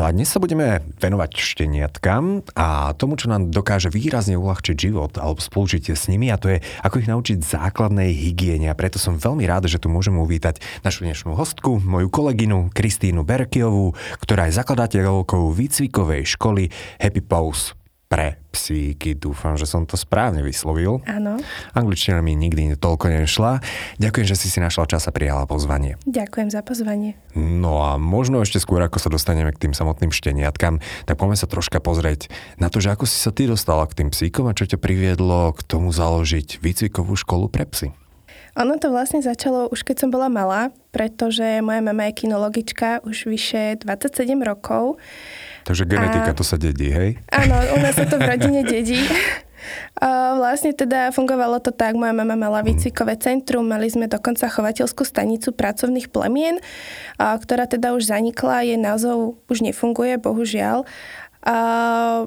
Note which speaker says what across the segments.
Speaker 1: No a dnes sa budeme venovať šteniatkám a tomu, čo nám dokáže výrazne uľahčiť život alebo spolužitie s nimi a to je, ako ich naučiť základnej hygiene. A preto som veľmi rád, že tu môžem uvítať našu dnešnú hostku, moju koleginu Kristínu Berkiovú, ktorá je zakladateľkou výcvikovej školy Happy Pose pre psíky. Dúfam, že som to správne vyslovil.
Speaker 2: Áno.
Speaker 1: Angličtina mi nikdy toľko nešla. Ďakujem, že si si našla čas a prijala pozvanie.
Speaker 2: Ďakujem za pozvanie.
Speaker 1: No a možno ešte skôr, ako sa dostaneme k tým samotným šteniatkám, tak poďme sa troška pozrieť na to, že ako si sa ty dostala k tým psíkom a čo ťa priviedlo k tomu založiť výcvikovú školu pre psy.
Speaker 2: Ono to vlastne začalo už keď som bola malá, pretože moja mama je kinologička už vyše 27 rokov
Speaker 1: Takže genetika a... to sa dedí, hej?
Speaker 2: Áno, u nás sa to v rodine dedí. Vlastne teda fungovalo to tak, moja mama mala výcvikové centrum, mali sme dokonca chovateľskú stanicu pracovných plemien, ktorá teda už zanikla, jej názov už nefunguje, bohužiaľ. A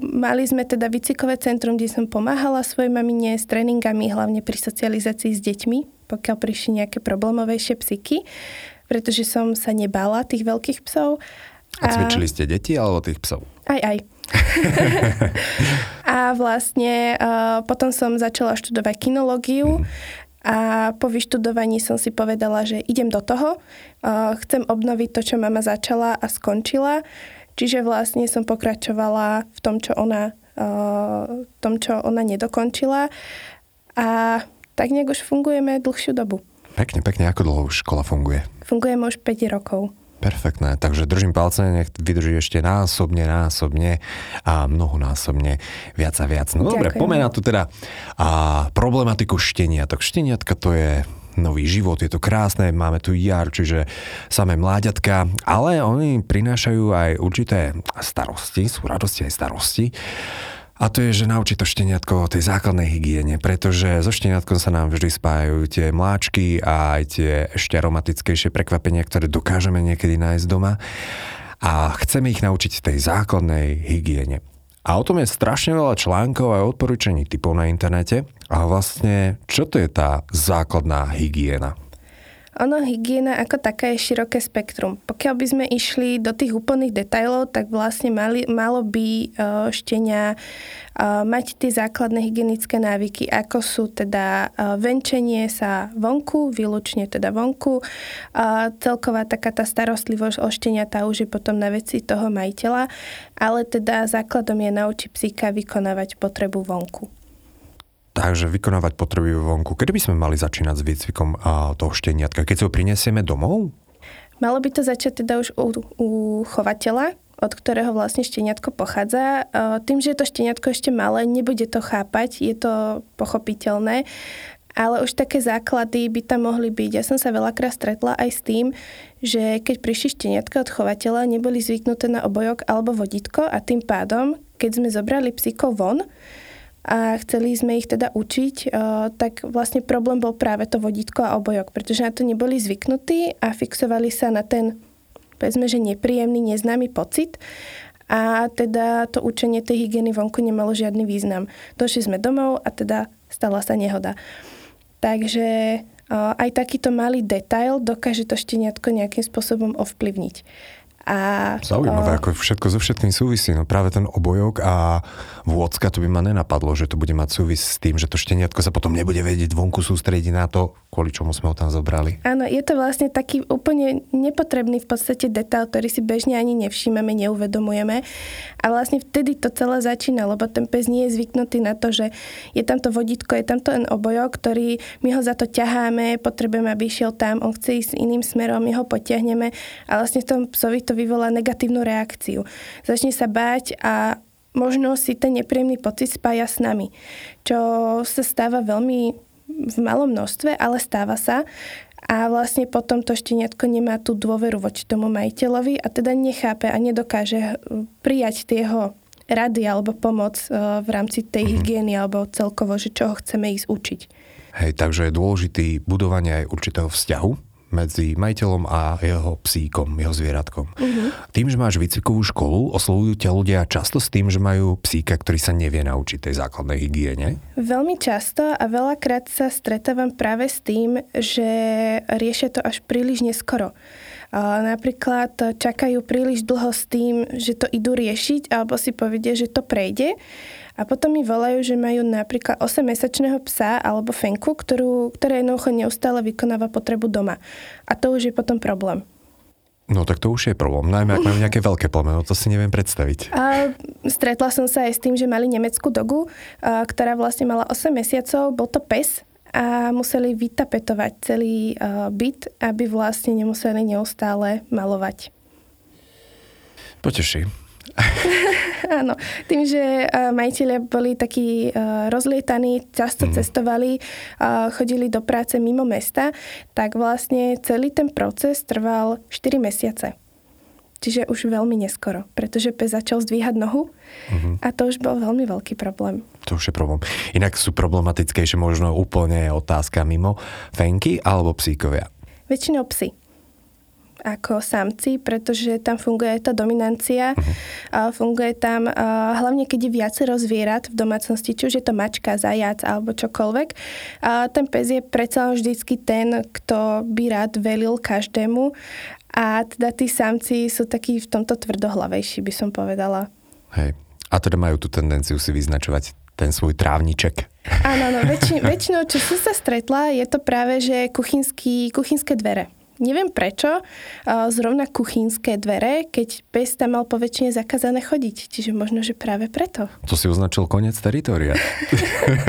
Speaker 2: mali sme teda výcvikové centrum, kde som pomáhala svojej mamine s tréningami, hlavne pri socializácii s deťmi, pokiaľ prišli nejaké problémovejšie psyky, pretože som sa nebala tých veľkých psov.
Speaker 1: A cvičili ste deti alebo tých psov?
Speaker 2: Aj, aj. a vlastne uh, potom som začala študovať kinológiu mm. a po vyštudovaní som si povedala, že idem do toho. Uh, chcem obnoviť to, čo mama začala a skončila. Čiže vlastne som pokračovala v tom, čo ona, uh, tom, čo ona nedokončila. A tak nejak už fungujeme dlhšiu dobu.
Speaker 1: Pekne, pekne. Ako dlho už škola funguje?
Speaker 2: Fungujeme už 5 rokov.
Speaker 1: Perfektné, takže držím palce, nech vydrží ešte násobne, násobne a mnohonásobne viac a viac. No dobre, poďme na tu teda a problematiku šteniatok. Šteniatka to je nový život, je to krásne, máme tu jar, čiže samé mláďatka, ale oni prinášajú aj určité starosti, sú radosti aj starosti. A to je, že naučí to šteniatko o tej základnej hygiene, pretože so šteniatkom sa nám vždy spájajú tie mláčky a aj tie ešte aromatickejšie prekvapenia, ktoré dokážeme niekedy nájsť doma. A chceme ich naučiť tej základnej hygiene. A o tom je strašne veľa článkov a odporúčaní typov na internete. A vlastne, čo to je tá základná hygiena?
Speaker 2: Ono, hygiena ako taká je široké spektrum. Pokiaľ by sme išli do tých úplných detajlov, tak vlastne mali, malo by uh, štenia uh, mať tie základné hygienické návyky, ako sú teda uh, venčenie sa vonku, výlučne teda vonku, celková taká tá starostlivosť o štenia, tá už je potom na veci toho majiteľa, ale teda základom je naučiť psíka vykonávať potrebu vonku.
Speaker 1: Takže vykonávať potreby vonku. Kedy by sme mali začínať s výcvikom toho šteniatka? Keď si ho prinesieme domov?
Speaker 2: Malo by to začať teda už u, u chovateľa, od ktorého vlastne šteniatko pochádza. Tým, že je to šteniatko ešte malé, nebude to chápať, je to pochopiteľné, ale už také základy by tam mohli byť. Ja som sa veľakrát stretla aj s tým, že keď prišli šteniatka od chovateľa, neboli zvyknuté na obojok alebo vodítko a tým pádom, keď sme zobrali psíkov von, a chceli sme ich teda učiť, eh, tak vlastne problém bol práve to vodítko a obojok, pretože na to neboli zvyknutí a fixovali sa na ten, povedzme, že nepríjemný, neznámy pocit a teda to učenie tej hygieny vonku nemalo žiadny význam. Došli sme domov a teda stala sa nehoda. Takže eh, aj takýto malý detail dokáže to šteniatko nejakým spôsobom ovplyvniť.
Speaker 1: A, Zaujímavé, o... ako všetko so všetkým súvisí. No práve ten obojok a vôcka, to by ma nenapadlo, že to bude mať súvis s tým, že to šteniatko sa potom nebude vedieť vonku sústrediť na to, kvôli čomu sme ho tam zobrali.
Speaker 2: Áno, je to vlastne taký úplne nepotrebný v podstate detail, ktorý si bežne ani nevšímame, neuvedomujeme. A vlastne vtedy to celé začína, lebo ten pes nie je zvyknutý na to, že je tam to vodítko, je tam ten obojok, ktorý my ho za to ťaháme, potrebujeme, aby išiel tam, on chce ísť iným smerom, my ho potiahneme a vlastne v tom psovi to vyvolá negatívnu reakciu. Začne sa báť a možno si ten nepríjemný pocit spája s nami, čo sa stáva veľmi v malom množstve, ale stáva sa. A vlastne potom to šteniatko nemá tú dôveru voči tomu majiteľovi a teda nechápe a nedokáže prijať tie jeho rady alebo pomoc uh, v rámci tej mm-hmm. hygieny alebo celkovo, že čo ho chceme ísť učiť.
Speaker 1: Hej, takže je dôležitý budovanie aj určitého vzťahu medzi majiteľom a jeho psíkom, jeho zvieratkom. Uh-huh. Tým, že máš výcvikovú školu, oslovujú ťa ľudia často s tým, že majú psíka, ktorý sa nevie naučiť tej základnej hygiene?
Speaker 2: Veľmi často a veľakrát sa stretávam práve s tým, že riešia to až príliš neskoro. Napríklad čakajú príliš dlho s tým, že to idú riešiť alebo si povedia, že to prejde a potom mi volajú, že majú napríklad 8-mesačného psa alebo fenku, ktorú, ktorá jednoducho neustále vykonáva potrebu doma. A to už je potom problém.
Speaker 1: No tak to už je problém, najmä ak majú nejaké veľké plemeno, to si neviem predstaviť.
Speaker 2: A stretla som sa aj s tým, že mali nemeckú dogu, a, ktorá vlastne mala 8 mesiacov, bol to pes a museli vytapetovať celý a, byt, aby vlastne nemuseli neustále malovať.
Speaker 1: Poteší.
Speaker 2: Áno, tým, že majiteľia boli takí rozlietaní, často mm. cestovali, chodili do práce mimo mesta, tak vlastne celý ten proces trval 4 mesiace. Čiže už veľmi neskoro, pretože pes začal zdvíhať nohu mm-hmm. a to už bol veľmi veľký problém.
Speaker 1: To už je problém. Inak sú problematickejšie možno úplne otázka mimo fenky alebo psíkovia?
Speaker 2: Väčšinou psy ako samci, pretože tam funguje tá dominancia. Uh-huh. Funguje tam hlavne, keď je viacero zvierat v domácnosti, či už je to mačka, zajac alebo čokoľvek. A ten pes je predsa vždycky ten, kto by rád velil každému. A teda tí samci sú takí v tomto tvrdohlavejší, by som povedala.
Speaker 1: Hej. A teda majú tú tendenciu si vyznačovať ten svoj trávniček.
Speaker 2: Áno, no, väčši, väčšinou, čo som sa stretla, je to práve, že kuchynský, kuchynské dvere. Neviem prečo, zrovna kuchynské dvere, keď pes tam mal poväčšine zakázané chodiť. Čiže možno, že práve preto.
Speaker 1: To si označil koniec teritoria.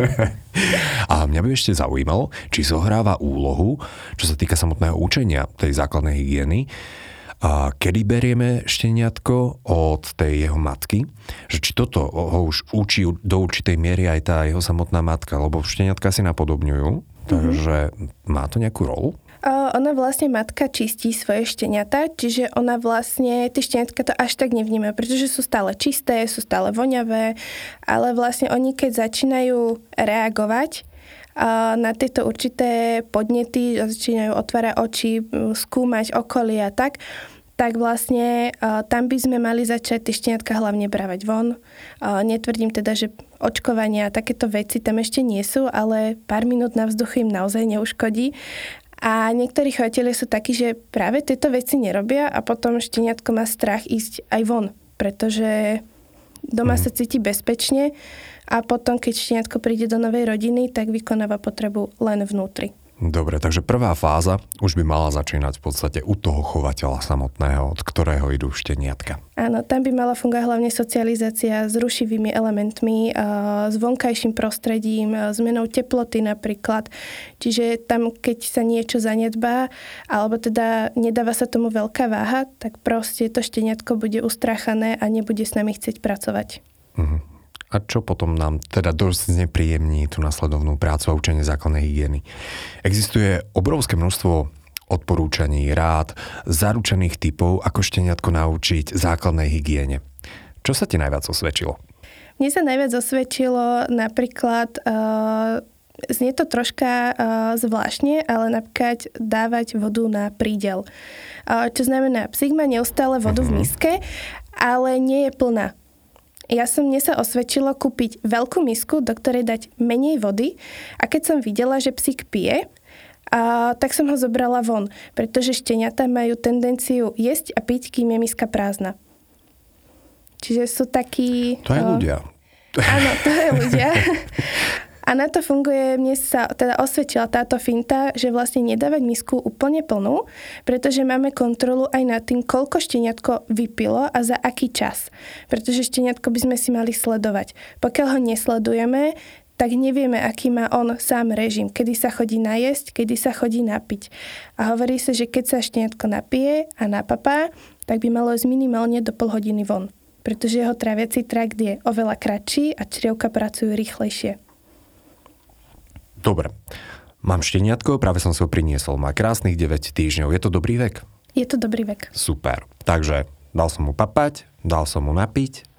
Speaker 1: a mňa by ešte zaujímalo, či zohráva úlohu, čo sa týka samotného učenia tej základnej hygieny, a kedy berieme šteniatko od tej jeho matky, že či toto ho už učí do určitej miery aj tá jeho samotná matka, lebo šteniatka si napodobňujú, mhm. takže mm-hmm. má to nejakú rolu?
Speaker 2: Ona vlastne matka čistí svoje šteniata, čiže ona vlastne, tie šteniatka to až tak nevníma, pretože sú stále čisté, sú stále voňavé, ale vlastne oni keď začínajú reagovať, na tieto určité podnety, začínajú otvárať oči, skúmať okolie a tak, tak vlastne tam by sme mali začať tie šteniatka hlavne brávať von. Netvrdím teda, že očkovania a takéto veci tam ešte nie sú, ale pár minút na vzduchu im naozaj neuškodí. A niektorí chovateľe sú takí, že práve tieto veci nerobia a potom šteniatko má strach ísť aj von, pretože doma mm. sa cíti bezpečne a potom, keď šteniatko príde do novej rodiny, tak vykonáva potrebu len vnútri.
Speaker 1: Dobre, takže prvá fáza už by mala začínať v podstate u toho chovateľa samotného, od ktorého idú šteniatka.
Speaker 2: Áno, tam by mala fungovať hlavne socializácia s rušivými elementmi, s vonkajším prostredím, zmenou teploty napríklad. Čiže tam, keď sa niečo zanedbá, alebo teda nedáva sa tomu veľká váha, tak proste to šteniatko bude ustrachané a nebude s nami chcieť pracovať.
Speaker 1: Uh-huh. A čo potom nám teda dosť znepríjemní tú nasledovnú prácu a učenie základnej hygieny? Existuje obrovské množstvo odporúčaní, rád, zaručených typov, ako šteniatko naučiť základnej hygiene. Čo sa ti najviac osvedčilo?
Speaker 2: Mne sa najviac osvedčilo napríklad uh, Znie to troška uh, zvláštne, ale napríklad dávať vodu na prídel. Uh, čo znamená, psík má neustále vodu uh-huh. v mhm. miske, ale nie je plná. Ja som, mne sa osvedčilo kúpiť veľkú misku, do ktorej dať menej vody a keď som videla, že psík pije, a tak som ho zobrala von, pretože šteniatá majú tendenciu jesť a piť, kým je miska prázdna. Čiže sú takí...
Speaker 1: To je ľudia.
Speaker 2: Áno, to je ľudia. A na to funguje, mne sa teda osvedčila táto finta, že vlastne nedávať misku úplne plnú, pretože máme kontrolu aj nad tým, koľko šteniatko vypilo a za aký čas. Pretože šteniatko by sme si mali sledovať. Pokiaľ ho nesledujeme, tak nevieme, aký má on sám režim, kedy sa chodí najesť, kedy sa chodí napiť. A hovorí sa, že keď sa šteniatko napije a napapá, tak by malo ísť minimálne do pol hodiny von pretože jeho traviaci trakt je oveľa kratší a črievka pracujú rýchlejšie.
Speaker 1: Dobre. Mám šteniatko, práve som si ho priniesol. Má krásnych 9 týždňov. Je to dobrý vek?
Speaker 2: Je to dobrý vek.
Speaker 1: Super. Takže dal som mu papať, dal som mu napiť.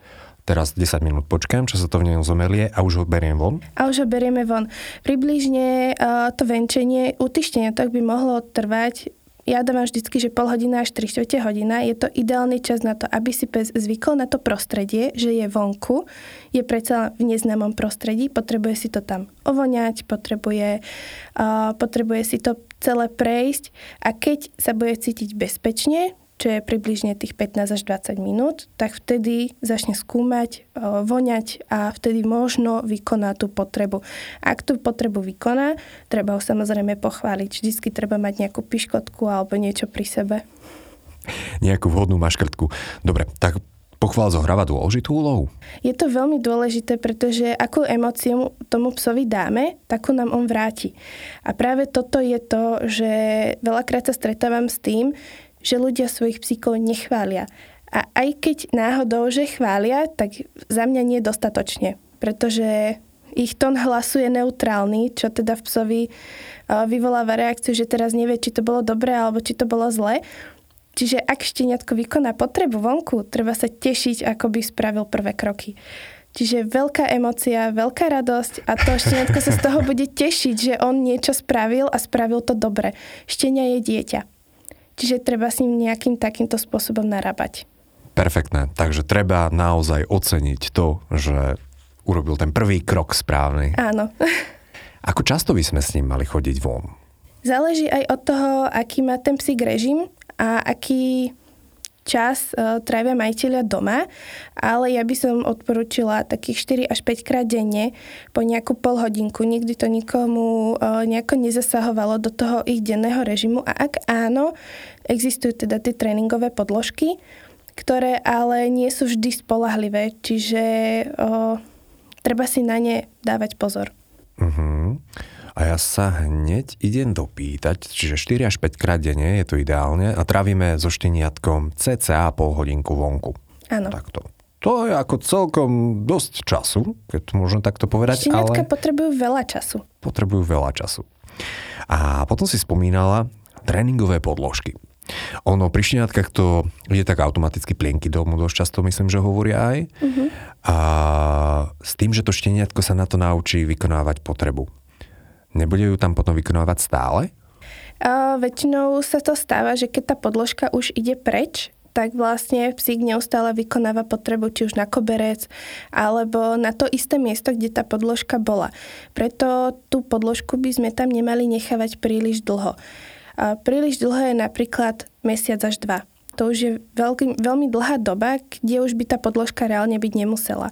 Speaker 1: teraz 10 minút počkám, čo sa to v ňom zomelie a už ho beriem von?
Speaker 2: A už ho berieme von. Približne uh, to venčenie u tak by mohlo trvať ja dávam vždycky, že pol hodina až 3 čtvrte hodina. Je to ideálny čas na to, aby si pes zvykol na to prostredie, že je vonku, je predsa v neznámom prostredí, potrebuje si to tam ovoňať, potrebuje, uh, potrebuje si to celé prejsť a keď sa bude cítiť bezpečne, čo je približne tých 15 až 20 minút, tak vtedy začne skúmať, voňať a vtedy možno vykoná tú potrebu. Ak tú potrebu vykoná, treba ho samozrejme pochváliť. Vždycky treba mať nejakú piškotku alebo niečo pri sebe.
Speaker 1: Nejakú vhodnú maškrtku. Dobre, tak Pochvál zohráva dôležitú úlohu?
Speaker 2: Je to veľmi dôležité, pretože akú emóciu tomu psovi dáme, takú nám on vráti. A práve toto je to, že veľakrát sa stretávam s tým, že ľudia svojich psíkov nechvália. A aj keď náhodou, že chvália, tak za mňa nie dostatočne, pretože ich tón hlasu je neutrálny, čo teda v psovi vyvoláva reakciu, že teraz nevie, či to bolo dobré alebo či to bolo zlé. Čiže ak šteniatko vykoná potrebu vonku, treba sa tešiť, ako by spravil prvé kroky. Čiže veľká emocia, veľká radosť a to šteniatko sa z toho bude tešiť, že on niečo spravil a spravil to dobre. Štenia je dieťa. Čiže treba s ním nejakým takýmto spôsobom narábať.
Speaker 1: Perfektné. Takže treba naozaj oceniť to, že urobil ten prvý krok správny.
Speaker 2: Áno.
Speaker 1: Ako často by sme s ním mali chodiť von?
Speaker 2: Záleží aj od toho, aký má ten psík režim a aký čas uh, trávia majiteľia doma, ale ja by som odporúčila takých 4 až 5 krát denne po nejakú pol hodinku. Nikdy to nikomu uh, nejako nezasahovalo do toho ich denného režimu a ak áno, existujú teda tie tréningové podložky, ktoré ale nie sú vždy spolahlivé, čiže uh, treba si na ne dávať pozor.
Speaker 1: Uh-huh. A ja sa hneď idem dopýtať, čiže 4 až 5 krát denne je to ideálne a trávime so šteniatkom cca pol hodinku vonku.
Speaker 2: Áno.
Speaker 1: Takto. To je ako celkom dosť času, keď môžem takto povedať.
Speaker 2: Šteniatka ale potrebujú veľa času.
Speaker 1: Potrebujú veľa času. A potom si spomínala tréningové podložky. Ono pri šteniatkách to je tak automaticky plienky domu, dosť často myslím, že hovoria aj. Uh-huh. A s tým, že to šteniatko sa na to naučí vykonávať potrebu. Nebude ju tam potom vykonávať stále?
Speaker 2: A väčšinou sa to stáva, že keď tá podložka už ide preč, tak vlastne psík neustále vykonáva potrebu či už na koberec alebo na to isté miesto, kde tá podložka bola. Preto tú podložku by sme tam nemali nechávať príliš dlho. A príliš dlho je napríklad mesiac až dva to už je veľký, veľmi dlhá doba, kde už by tá podložka reálne byť nemusela.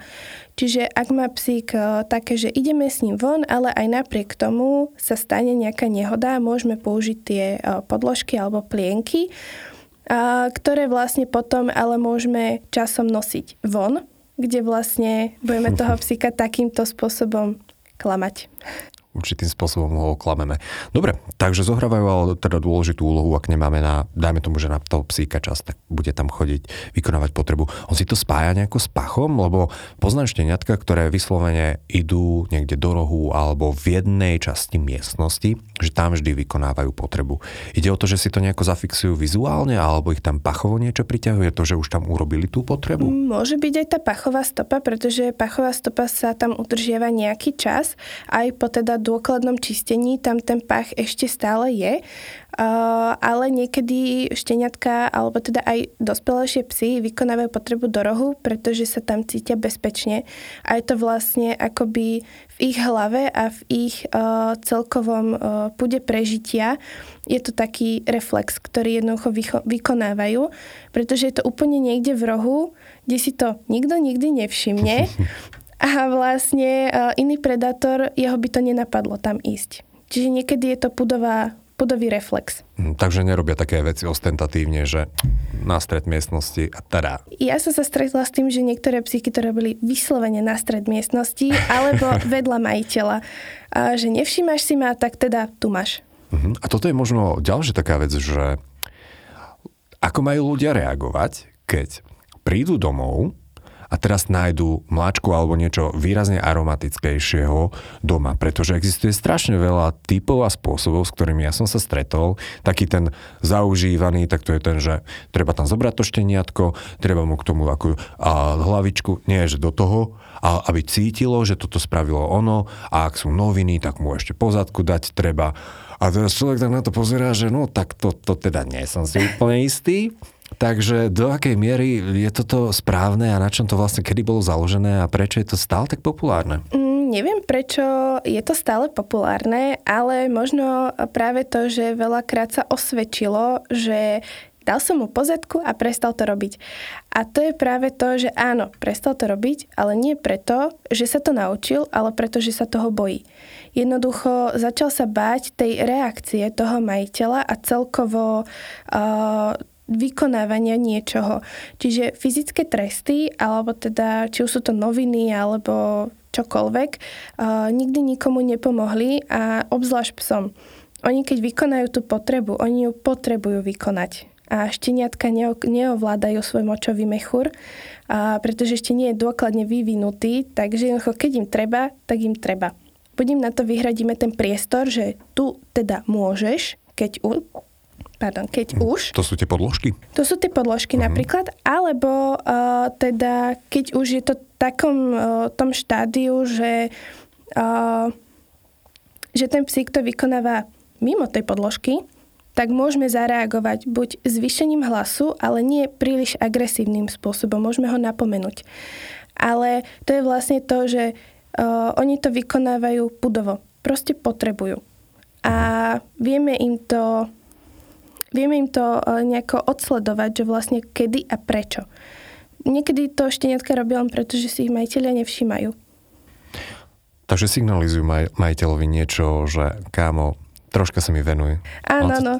Speaker 2: Čiže ak má psík e, také, že ideme s ním von, ale aj napriek tomu sa stane nejaká nehoda, môžeme použiť tie e, podložky alebo plienky, ktoré vlastne potom ale môžeme časom nosiť von, kde vlastne budeme toho psíka takýmto spôsobom klamať
Speaker 1: určitým spôsobom ho oklameme. Dobre, takže zohrávajú ale teda dôležitú úlohu, ak nemáme na, dajme tomu, že na toho psíka čas, tak bude tam chodiť, vykonávať potrebu. On si to spája nejako s pachom, lebo poznám šteniatka, ktoré vyslovene idú niekde do rohu alebo v jednej časti miestnosti, že tam vždy vykonávajú potrebu. Ide o to, že si to nejako zafixujú vizuálne alebo ich tam pachovo niečo priťahuje, to, že už tam urobili tú potrebu?
Speaker 2: Môže byť aj tá pachová stopa, pretože pachová stopa sa tam udržiava nejaký čas, aj po teda dôkladnom čistení tam ten pach ešte stále je, ale niekedy šteniatka alebo teda aj dospelejšie psy vykonávajú potrebu do rohu, pretože sa tam cítia bezpečne. A je to vlastne akoby v ich hlave a v ich celkovom pude prežitia. Je to taký reflex, ktorý jednoducho vykonávajú, pretože je to úplne niekde v rohu, kde si to nikto nikdy nevšimne A vlastne e, iný predátor, jeho by to nenapadlo tam ísť. Čiže niekedy je to pudová, pudový reflex.
Speaker 1: Hm, takže nerobia také veci ostentatívne, že na stred miestnosti a teda.
Speaker 2: Ja som sa stretla s tým, že niektoré psyky to robili vyslovene na stred miestnosti alebo vedľa majiteľa. A že nevšímaš si ma, tak teda tu máš.
Speaker 1: Uh-huh. A toto je možno ďalšia taká vec, že ako majú ľudia reagovať, keď prídu domov a teraz nájdu mláčku alebo niečo výrazne aromatickejšieho doma, pretože existuje strašne veľa typov a spôsobov, s ktorými ja som sa stretol. Taký ten zaužívaný, tak to je ten, že treba tam zobrať to šteniatko, treba mu k tomu akú a hlavičku, nie že do toho, a aby cítilo, že toto spravilo ono a ak sú noviny, tak mu ešte pozadku dať treba. A teraz človek tak na to pozerá, že no tak to, to teda nie som si úplne istý. Takže do akej miery je toto správne a na čom to vlastne kedy bolo založené a prečo je to stále tak populárne?
Speaker 2: Mm, neviem, prečo je to stále populárne, ale možno práve to, že veľakrát sa osvedčilo, že Dal som mu pozadku a prestal to robiť. A to je práve to, že áno, prestal to robiť, ale nie preto, že sa to naučil, ale preto, že sa toho bojí. Jednoducho začal sa báť tej reakcie toho majiteľa a celkovo uh, vykonávania niečoho. Čiže fyzické tresty, alebo teda či už sú to noviny, alebo čokoľvek, nikdy nikomu nepomohli a obzvlášť psom. Oni keď vykonajú tú potrebu, oni ju potrebujú vykonať. A šteniatka neovládajú svoj močový mechúr, a pretože ešte nie je dôkladne vyvinutý, takže keď im treba, tak im treba. Budem na to vyhradíme ten priestor, že tu teda môžeš, keď pardon, keď mm. už.
Speaker 1: To sú tie podložky?
Speaker 2: To sú tie podložky mm. napríklad, alebo uh, teda keď už je to takom uh, tom štádiu, že, uh, že ten psík to vykonáva mimo tej podložky, tak môžeme zareagovať buď zvýšením hlasu, ale nie príliš agresívnym spôsobom. Môžeme ho napomenúť. Ale to je vlastne to, že uh, oni to vykonávajú pudovo. Proste potrebujú. A vieme im to vieme im to e, nejako odsledovať, že vlastne kedy a prečo. Niekedy to šteniatka robia len preto, že si ich majiteľia nevšímajú.
Speaker 1: Takže signalizujú maj, majiteľovi niečo, že kámo, troška sa mi venuj.
Speaker 2: Áno, áno.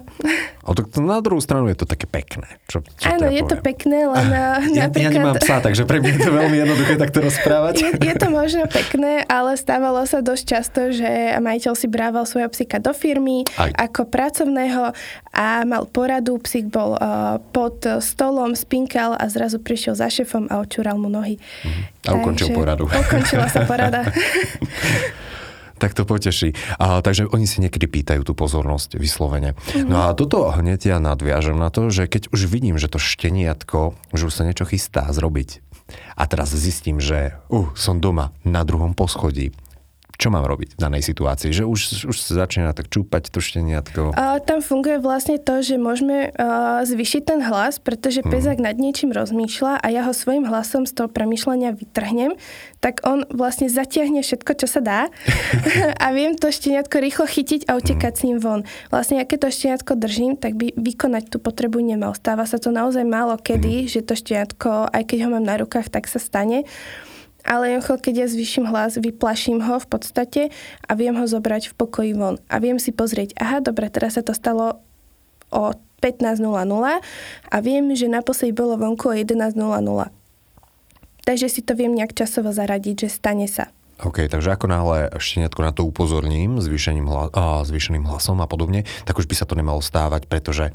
Speaker 1: A to, na druhú stranu je to také pekné. Čo, čo
Speaker 2: áno, je poviem. to pekné, len ja,
Speaker 1: napríklad... Ja nemám psa, takže pre mňa je to veľmi jednoduché takto rozprávať.
Speaker 2: Je, je to možno pekné, ale stávalo sa dosť často, že majiteľ si brával svojho psíka do firmy Aj. ako pracovného a mal poradu, psík bol uh, pod stolom, spinkal a zrazu prišiel za šefom a očúral mu nohy.
Speaker 1: Mhm. A ukončil takže, poradu.
Speaker 2: Ukončila sa porada.
Speaker 1: tak to poteší. A, takže oni si niekedy pýtajú tú pozornosť vyslovene. Mm-hmm. No a toto hneď ja nadviažem na to, že keď už vidím, že to šteniatko, že už sa niečo chystá zrobiť a teraz zistím, že uh, som doma na druhom poschodí, čo mám robiť v danej situácii? Že už, už sa začína tak čúpať to šteniatko?
Speaker 2: A, tam funguje vlastne to, že môžeme uh, zvyšiť ten hlas, pretože hmm. pezak nad niečím rozmýšľa a ja ho svojim hlasom z toho premýšľania vytrhnem, tak on vlastne zatiahne všetko, čo sa dá a viem to šteniatko rýchlo chytiť a utekať hmm. s ním von. Vlastne, keď to šteniatko držím, tak by vykonať tú potrebu nemal. Stáva sa to naozaj málo kedy, hmm. že to šteniatko, aj keď ho mám na rukách, tak sa stane ale keď ja zvýšim hlas, vyplaším ho v podstate a viem ho zobrať v pokoji von. A viem si pozrieť, aha, dobre, teraz sa to stalo o 15.00 a viem, že naposledy bolo vonku o 11.00. Takže si to viem nejak časovo zaradiť, že stane sa.
Speaker 1: OK, takže ako náhle šteniatko na to upozorním zvýšeným, hla, a, zvýšeným hlasom a podobne, tak už by sa to nemalo stávať, pretože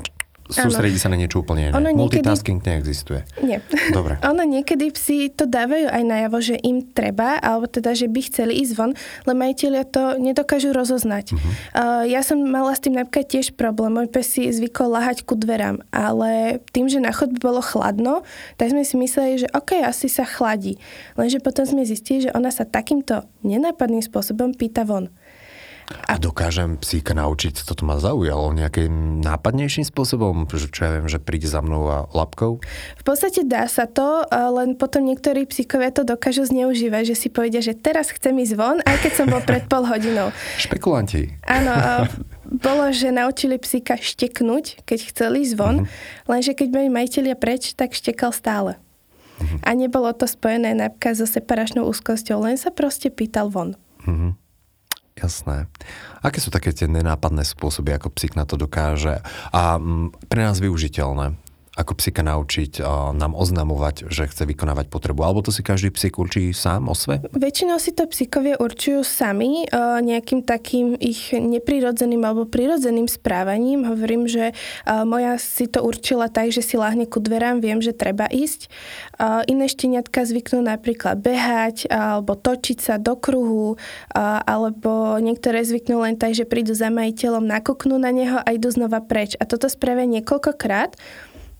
Speaker 1: sústredí sa na niečo úplne iné. Ono Multitasking niekedy... neexistuje.
Speaker 2: Nie.
Speaker 1: Dobre.
Speaker 2: ono niekedy psi to dávajú aj najavo, že im treba, alebo teda, že by chceli ísť von, ale majiteľia to nedokážu rozoznať. Uh-huh. Uh, ja som mala s tým napríklad tiež problém. Môj pes si zvykol lahať ku dverám, ale tým, že na chodbe bolo chladno, tak sme si mysleli, že OK, asi sa chladí. Lenže potom sme zistili, že ona sa takýmto nenápadným spôsobom pýta von.
Speaker 1: A dokážem psíka naučiť, toto ma zaujalo, nejakým nápadnejším spôsobom, že čo ja viem, že príde za mnou a lapkou?
Speaker 2: V podstate dá sa to, len potom niektorí psíkovia to dokážu zneužívať, že si povedia, že teraz chcem ísť von, aj keď som bol pred pol hodinou.
Speaker 1: Špekulanti.
Speaker 2: Áno, bolo, že naučili psíka šteknúť, keď chceli ísť von, uh-huh. lenže keď boli majiteľia preč, tak štekal stále. Uh-huh. A nebolo to spojené napríklad so separačnou úzkosťou, len sa proste pýtal von. Uh-huh.
Speaker 1: Jasné. Aké sú také tie nenápadné spôsoby, ako psík na to dokáže a mm, pre nás využiteľné? Ako psika naučiť nám oznamovať, že chce vykonávať potrebu? Alebo to si každý psík určí sám o sve?
Speaker 2: Väčšinou si to psíkovie určujú sami nejakým takým ich neprirodzeným alebo prirodzeným správaním. Hovorím, že moja si to určila tak, že si láhne ku dverám, viem, že treba ísť. Iné šteniatka zvyknú napríklad behať alebo točiť sa do kruhu alebo niektoré zvyknú len tak, že prídu za majiteľom, nakúknú na neho a idú znova preč. A toto spravia niekoľkokrát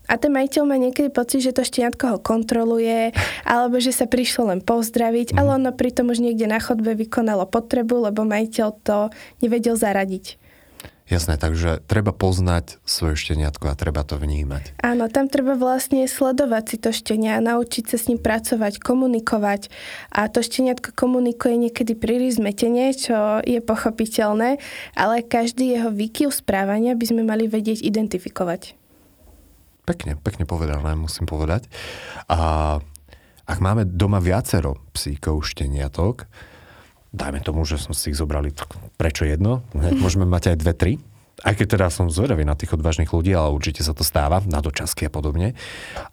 Speaker 2: a ten majiteľ má niekedy pocit, že to štiatko ho kontroluje, alebo že sa prišlo len pozdraviť, mm. ale ono pritom už niekde na chodbe vykonalo potrebu, lebo majiteľ to nevedel zaradiť.
Speaker 1: Jasné, takže treba poznať svoje šteniatko a treba to vnímať.
Speaker 2: Áno, tam treba vlastne sledovať si to štenia, naučiť sa s ním pracovať, komunikovať. A to šteniatko komunikuje niekedy príliš zmetenie, čo je pochopiteľné, ale každý jeho výkyv správania by sme mali vedieť identifikovať.
Speaker 1: Pekne, pekne povedané, musím povedať. A ak máme doma viacero psíkov, šteniatok, dajme tomu, že som si ich zobrali, prečo jedno? Hneď môžeme mať aj dve, tri. Aj keď teda som zvedavý na tých odvážnych ľudí, ale určite sa to stáva, na dočasky a podobne.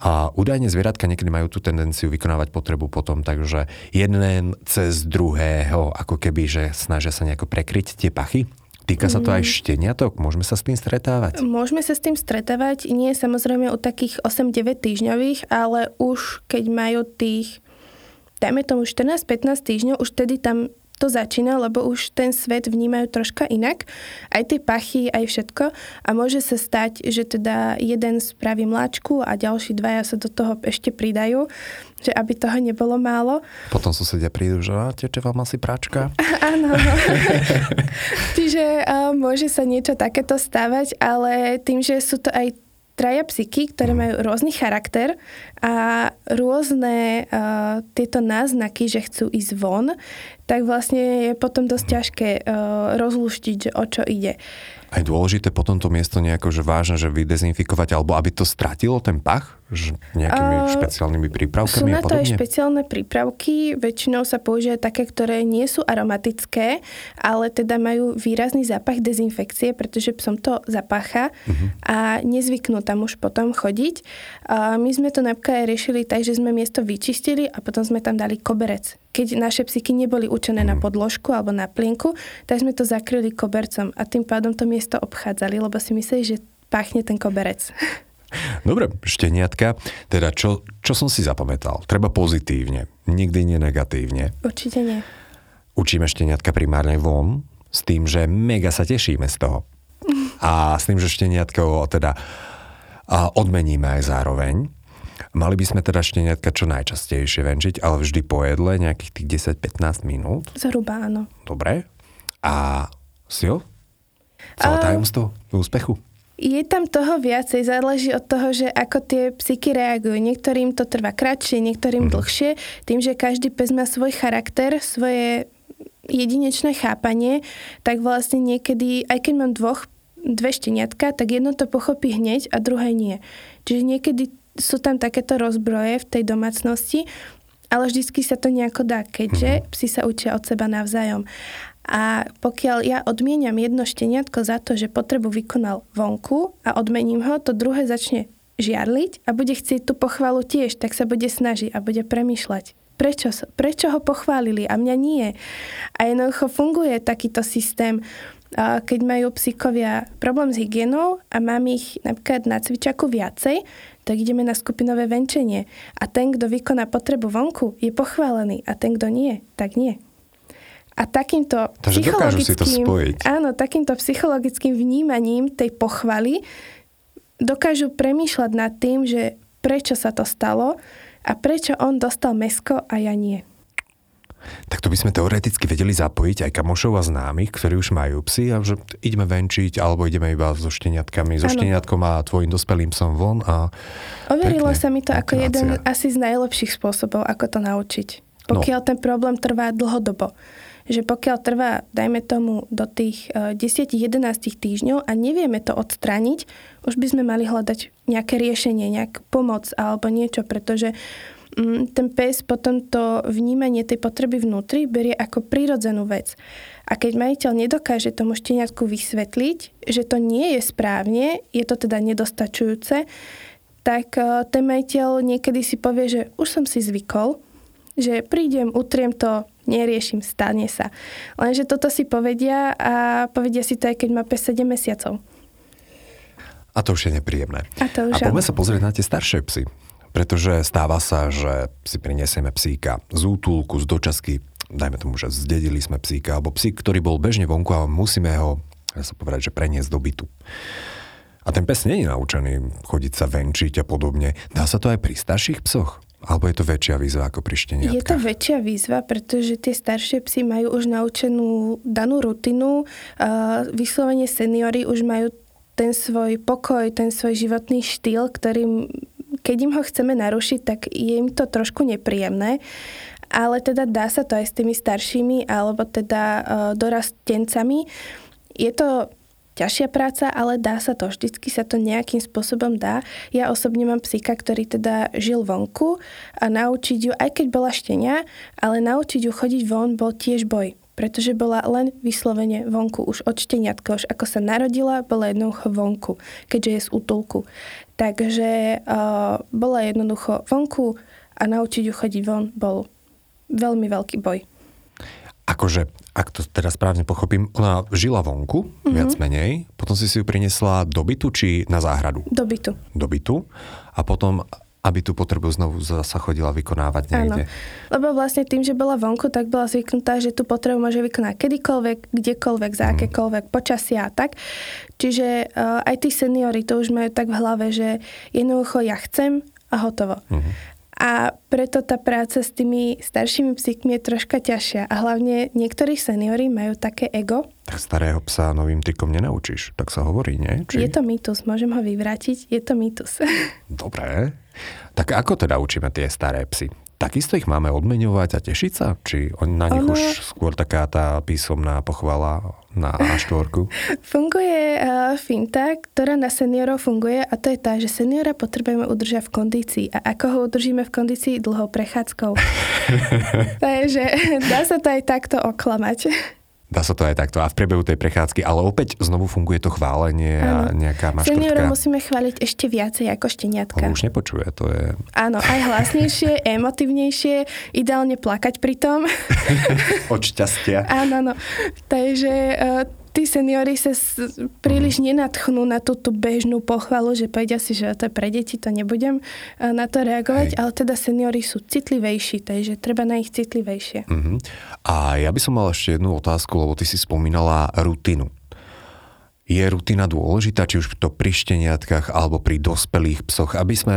Speaker 1: A údajne zvieratka niekedy majú tú tendenciu vykonávať potrebu potom, takže jeden cez druhého, ako keby, že snažia sa nejako prekryť tie pachy. Týka sa to aj mm. šteniatok? Môžeme sa s tým stretávať?
Speaker 2: Môžeme sa s tým stretávať. Nie samozrejme u takých 8-9 týždňových, ale už keď majú tých, dajme tomu 14-15 týždňov, už tedy tam to začína, lebo už ten svet vnímajú troška inak. Aj tie pachy, aj všetko. A môže sa stať, že teda jeden spraví mláčku a ďalší dvaja sa do toho ešte pridajú, že aby toho nebolo málo.
Speaker 1: Potom susedia prídu, že teče vám asi práčka.
Speaker 2: Áno. Čiže uh, môže sa niečo takéto stávať, ale tým, že sú to aj traja psiky, ktoré majú rôzny charakter a rôzne uh, tieto náznaky, že chcú ísť von, tak vlastne je potom dosť ťažké uh, rozluštiť, že o čo ide.
Speaker 1: A je dôležité potom to miesto nejako, že vážne, že vydezinfikovať, alebo aby to stratilo ten pach? Nejakými uh, špeciálnymi prípravkami
Speaker 2: Sú na to aj špeciálne prípravky, väčšinou sa používajú také, ktoré nie sú aromatické, ale teda majú výrazný zápach dezinfekcie, pretože psom to zapácha uh-huh. a nezvyknú tam už potom chodiť. Uh, my sme to napríklad riešili tak, že sme miesto vyčistili a potom sme tam dali koberec. Keď naše psyky neboli učené uh-huh. na mhm. podložku alebo na plienku, tak sme to zakryli kobercom a tým pádom to miesto obchádzali, lebo si mysleli, že páchne ten koberec.
Speaker 1: Dobre, šteniatka. Teda čo, čo som si zapamätal? Treba pozitívne, nikdy nie negatívne.
Speaker 2: Určite nie.
Speaker 1: Učíme šteniatka primárne von, s tým, že mega sa tešíme z toho. A s tým, že šteniatko teda a odmeníme aj zároveň. Mali by sme teda šteniatka čo najčastejšie venčiť, ale vždy po jedle nejakých tých 10-15 minút.
Speaker 2: Zhruba áno.
Speaker 1: Dobre. A Sil? Celé tajomstvo úspechu?
Speaker 2: Je tam toho viacej, záleží od toho, že ako tie psyky reagujú. Niektorým to trvá kratšie, niektorým mm. dlhšie. Tým, že každý pes má svoj charakter, svoje jedinečné chápanie, tak vlastne niekedy, aj keď mám dvoch, dve šteniatka, tak jedno to pochopí hneď a druhé nie. Čiže niekedy sú tam takéto rozbroje v tej domácnosti, ale vždycky sa to nejako dá, keďže mm. psi sa učia od seba navzájom. A pokiaľ ja odmieniam jedno šteniatko za to, že potrebu vykonal vonku a odmením ho, to druhé začne žiarliť a bude chcieť tú pochvalu tiež, tak sa bude snažiť a bude premýšľať. Prečo, prečo ho pochválili a mňa nie? A jednoducho funguje takýto systém, keď majú psíkovia problém s hygienou a mám ich napríklad na cvičaku viacej, tak ideme na skupinové venčenie. A ten, kto vykoná potrebu vonku, je pochválený a ten, kto nie, tak nie. A takýmto
Speaker 1: Takže psychologickým, si to spojiť.
Speaker 2: Áno, takýmto psychologickým vnímaním tej pochvaly dokážu premýšľať nad tým, že prečo sa to stalo a prečo on dostal mesko a ja nie.
Speaker 1: Tak to by sme teoreticky vedeli zapojiť aj kamošov a známych, ktorí už majú psy a že ideme venčiť, alebo ideme iba so šteniatkami, so šteniatkom a tvojim dospelým som von. A
Speaker 2: Overilo pekne, sa mi to ako jeden asi z najlepších spôsobov, ako to naučiť. No. Pokiaľ no. ten problém trvá dlhodobo že pokiaľ trvá, dajme tomu, do tých 10-11 e, týždňov a nevieme to odstrániť, už by sme mali hľadať nejaké riešenie, nejak pomoc alebo niečo, pretože mm, ten pes potom to vnímanie tej potreby vnútri berie ako prírodzenú vec. A keď majiteľ nedokáže tomu šteniatku vysvetliť, že to nie je správne, je to teda nedostačujúce, tak ten majiteľ niekedy si povie, že už som si zvykol, že prídem, utriem to, neriešim, stane sa. Lenže toto si povedia a povedia si to aj keď má 5-7 mesiacov.
Speaker 1: A to už je nepríjemné.
Speaker 2: A, to už
Speaker 1: a poďme sa pozrieť na tie staršie psy. Pretože stáva sa, že si prinesieme psíka z útulku, z dočasky, dajme tomu, že zdedili sme psíka, alebo psík, ktorý bol bežne vonku a musíme ho, ja sa povedať, že preniesť do bytu. A ten pes nie je naučený chodiť sa venčiť a podobne. Dá sa to aj pri starších psoch? Alebo je to väčšia výzva ako pri šteniatkách?
Speaker 2: Je to väčšia výzva, pretože tie staršie psy majú už naučenú danú rutinu. Vyslovene seniory už majú ten svoj pokoj, ten svoj životný štýl, ktorým keď im ho chceme narušiť, tak je im to trošku nepríjemné. Ale teda dá sa to aj s tými staršími alebo teda uh, dorastencami. Je to ťažšia práca, ale dá sa to. Vždycky sa to nejakým spôsobom dá. Ja osobne mám psíka, ktorý teda žil vonku a naučiť ju, aj keď bola štenia, ale naučiť ju chodiť von bol tiež boj pretože bola len vyslovene vonku. Už od šteniatka, už ako sa narodila, bola jednoducho vonku, keďže je z útulku. Takže uh, bola jednoducho vonku a naučiť ju chodiť von bol veľmi veľký boj
Speaker 1: akože, ak to teraz správne pochopím, ona žila vonku, mm-hmm. viac menej, potom si si ju priniesla do bytu či na záhradu?
Speaker 2: Do bytu.
Speaker 1: Do bytu. A potom aby tú potrebu znovu sa chodila vykonávať niekde. Áno.
Speaker 2: Lebo vlastne tým, že bola vonku, tak bola zvyknutá, že tú potrebu môže vykonať kedykoľvek, kdekoľvek, za mm. akékoľvek počasia a tak. Čiže uh, aj tí seniory to už majú tak v hlave, že jednoducho ja chcem a hotovo. Mm-hmm. A preto tá práca s tými staršími psíkmi je troška ťažšia. A hlavne niektorí seniory majú také ego.
Speaker 1: Tak starého psa novým trikom nenaučíš, tak sa hovorí, nie?
Speaker 2: Či... Je to mýtus, môžem ho vyvrátiť, je to mýtus.
Speaker 1: Dobre. Tak ako teda učíme tie staré psy? Takisto ich máme odmeňovať a tešiť sa? Či na nich ono... už skôr taká tá písomná pochvala na A4?
Speaker 2: Funguje uh, finta, ktorá na seniorov funguje a to je tá, že seniora potrebujeme udržať v kondícii. A ako ho udržíme v kondícii? Dlhou prechádzkou. Takže dá sa to aj takto oklamať.
Speaker 1: Dá sa to aj takto. A v priebehu tej prechádzky, ale opäť znovu funguje to chválenie ano. a nejaká maškrtka.
Speaker 2: Seniora musíme chváliť ešte viacej ako šteniatka.
Speaker 1: On už nepočuje, to je...
Speaker 2: Áno, aj hlasnejšie, emotívnejšie, ideálne plakať pri tom.
Speaker 1: Od šťastia.
Speaker 2: Áno, áno. Takže uh, tí seniori sa príliš nenatchnú na túto bežnú pochvalu, že povedia si, že to je pre deti, to nebudem eh, na to reagovať, Hej. ale teda seniori sú citlivejší, takže treba na ich citlivejšie.
Speaker 1: Uh-huh. A ja by som mal ešte jednu otázku, lebo ty si spomínala rutinu. Je rutina dôležitá, či už to pri šteniatkách alebo pri dospelých psoch, aby sme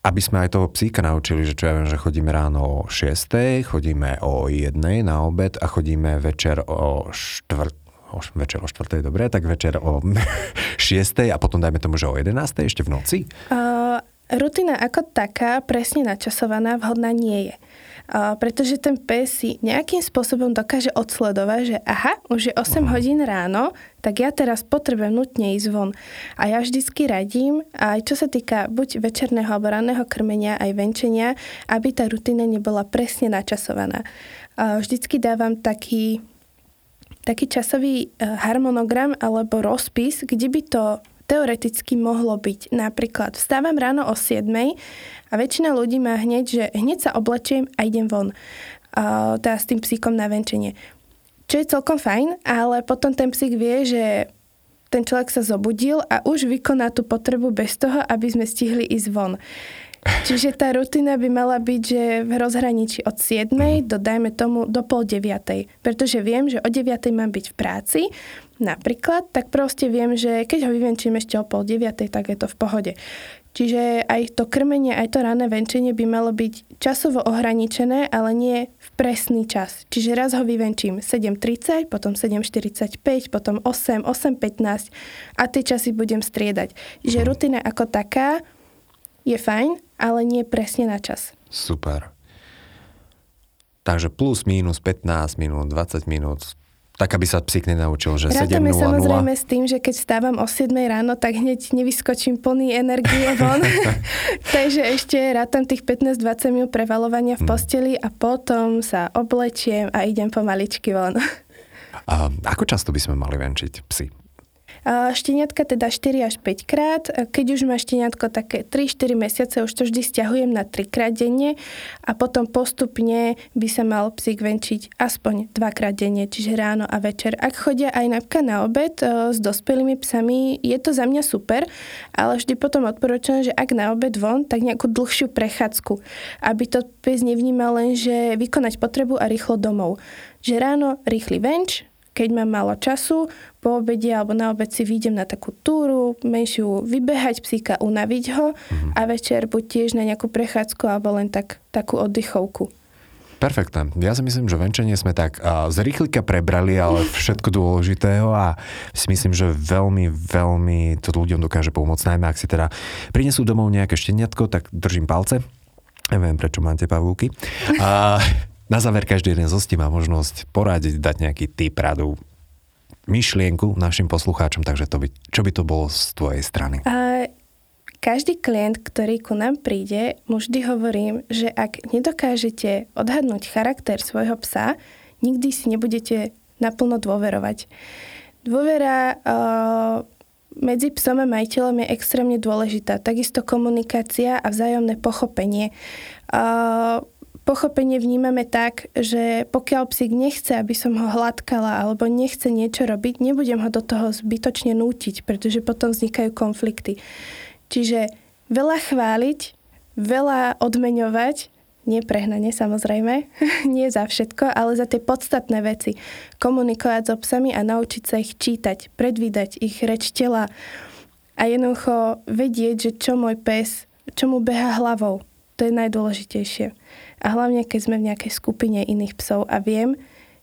Speaker 1: aby sme aj toho psíka naučili, že čo ja viem, že chodíme ráno o 6, chodíme o 1 na obed a chodíme večer o 4, o, večer o 4. dobre, tak večer o 6. a potom dajme tomu, že o 11. ešte v noci?
Speaker 2: Uh, rutina ako taká, presne načasovaná, vhodná nie je. Uh, pretože ten pes si nejakým spôsobom dokáže odsledovať, že aha, už je 8 uh-huh. Mhm. hodín ráno, tak ja teraz potrebujem nutne ísť von. A ja vždycky radím, aj čo sa týka buď večerného alebo ranného krmenia, aj venčenia, aby tá rutina nebola presne načasovaná. Uh, vždycky dávam taký taký časový e, harmonogram alebo rozpis, kde by to teoreticky mohlo byť. Napríklad vstávam ráno o 7 a väčšina ľudí má hneď, že hneď sa oblečiem a idem von. Teda s tým psíkom na venčenie. Čo je celkom fajn, ale potom ten psík vie, že ten človek sa zobudil a už vykoná tú potrebu bez toho, aby sme stihli ísť von. Čiže tá rutina by mala byť, že v rozhraničí od 7. do dajme tomu do pol 9. Pretože viem, že o 9. mám byť v práci, napríklad, tak proste viem, že keď ho vyvenčím ešte o pol 9. tak je to v pohode. Čiže aj to krmenie, aj to rané venčenie by malo byť časovo ohraničené, ale nie v presný čas. Čiže raz ho vyvenčím 7.30, potom 7.45, potom 8, 8.15 a tie časy budem striedať. Čiže rutina ako taká je fajn, ale nie presne na čas.
Speaker 1: Super. Takže plus, minus 15 minút, 20 minút, tak aby sa psík nenaučil, že 7.00. Rátame
Speaker 2: samozrejme s tým, že keď stávam o 7 ráno, tak hneď nevyskočím plný energie von. Takže ešte rátam tých 15-20 minút prevalovania v hm. posteli a potom sa oblečiem a idem pomaličky von.
Speaker 1: A ako často by sme mali venčiť psy?
Speaker 2: Šteniatka teda 4 až 5 krát. Keď už má šteniatko také 3-4 mesiace, už to vždy stiahujem na 3 krát denne a potom postupne by sa mal psík venčiť aspoň 2 krát denne, čiže ráno a večer. Ak chodia aj napríklad na obed e, s dospelými psami, je to za mňa super, ale vždy potom odporúčam, že ak na obed von, tak nejakú dlhšiu prechádzku, aby to pes nevnímal len, že vykonať potrebu a rýchlo domov. Že ráno rýchly venč, keď mám málo času, po obede alebo na obed si vyjdem na takú túru, menšiu vybehať psíka, unaviť ho mm-hmm. a večer buď tiež na nejakú prechádzku alebo len tak, takú oddychovku.
Speaker 1: Perfektné. Ja si myslím, že venčenie sme tak uh, z rýchlika prebrali, ale všetko dôležitého a si myslím, že veľmi, veľmi to ľuďom dokáže pomôcť. Najmä ak si teda prinesú domov nejaké šteniatko, tak držím palce. Neviem, prečo máte pavúky. A na záver každý jeden z hostí má možnosť poradiť, dať nejaký typ radu, myšlienku našim poslucháčom, takže to by, čo by to bolo z tvojej strany?
Speaker 2: A každý klient, ktorý ku nám príde, mu vždy hovorím, že ak nedokážete odhadnúť charakter svojho psa, nikdy si nebudete naplno dôverovať. Dôvera uh, medzi psom a majiteľom je extrémne dôležitá. Takisto komunikácia a vzájomné pochopenie. Uh, pochopenie vnímame tak, že pokiaľ psík nechce, aby som ho hladkala alebo nechce niečo robiť, nebudem ho do toho zbytočne nútiť, pretože potom vznikajú konflikty. Čiže veľa chváliť, veľa odmeňovať, nie prehnane samozrejme, nie za všetko, ale za tie podstatné veci. Komunikovať so psami a naučiť sa ich čítať, predvídať ich reč tela a jednoducho vedieť, že čo môj pes, čo mu beha hlavou. To je najdôležitejšie. A hlavne, keď sme v nejakej skupine iných psov a viem,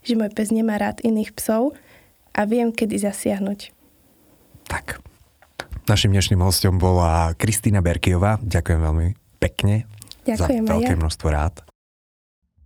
Speaker 2: že môj pes nemá rád iných psov a viem, kedy zasiahnuť.
Speaker 1: Tak. Našim dnešným hostom bola Kristýna Berkiová. Ďakujem veľmi pekne
Speaker 2: Ďakujem
Speaker 1: za veľké množstvo rád.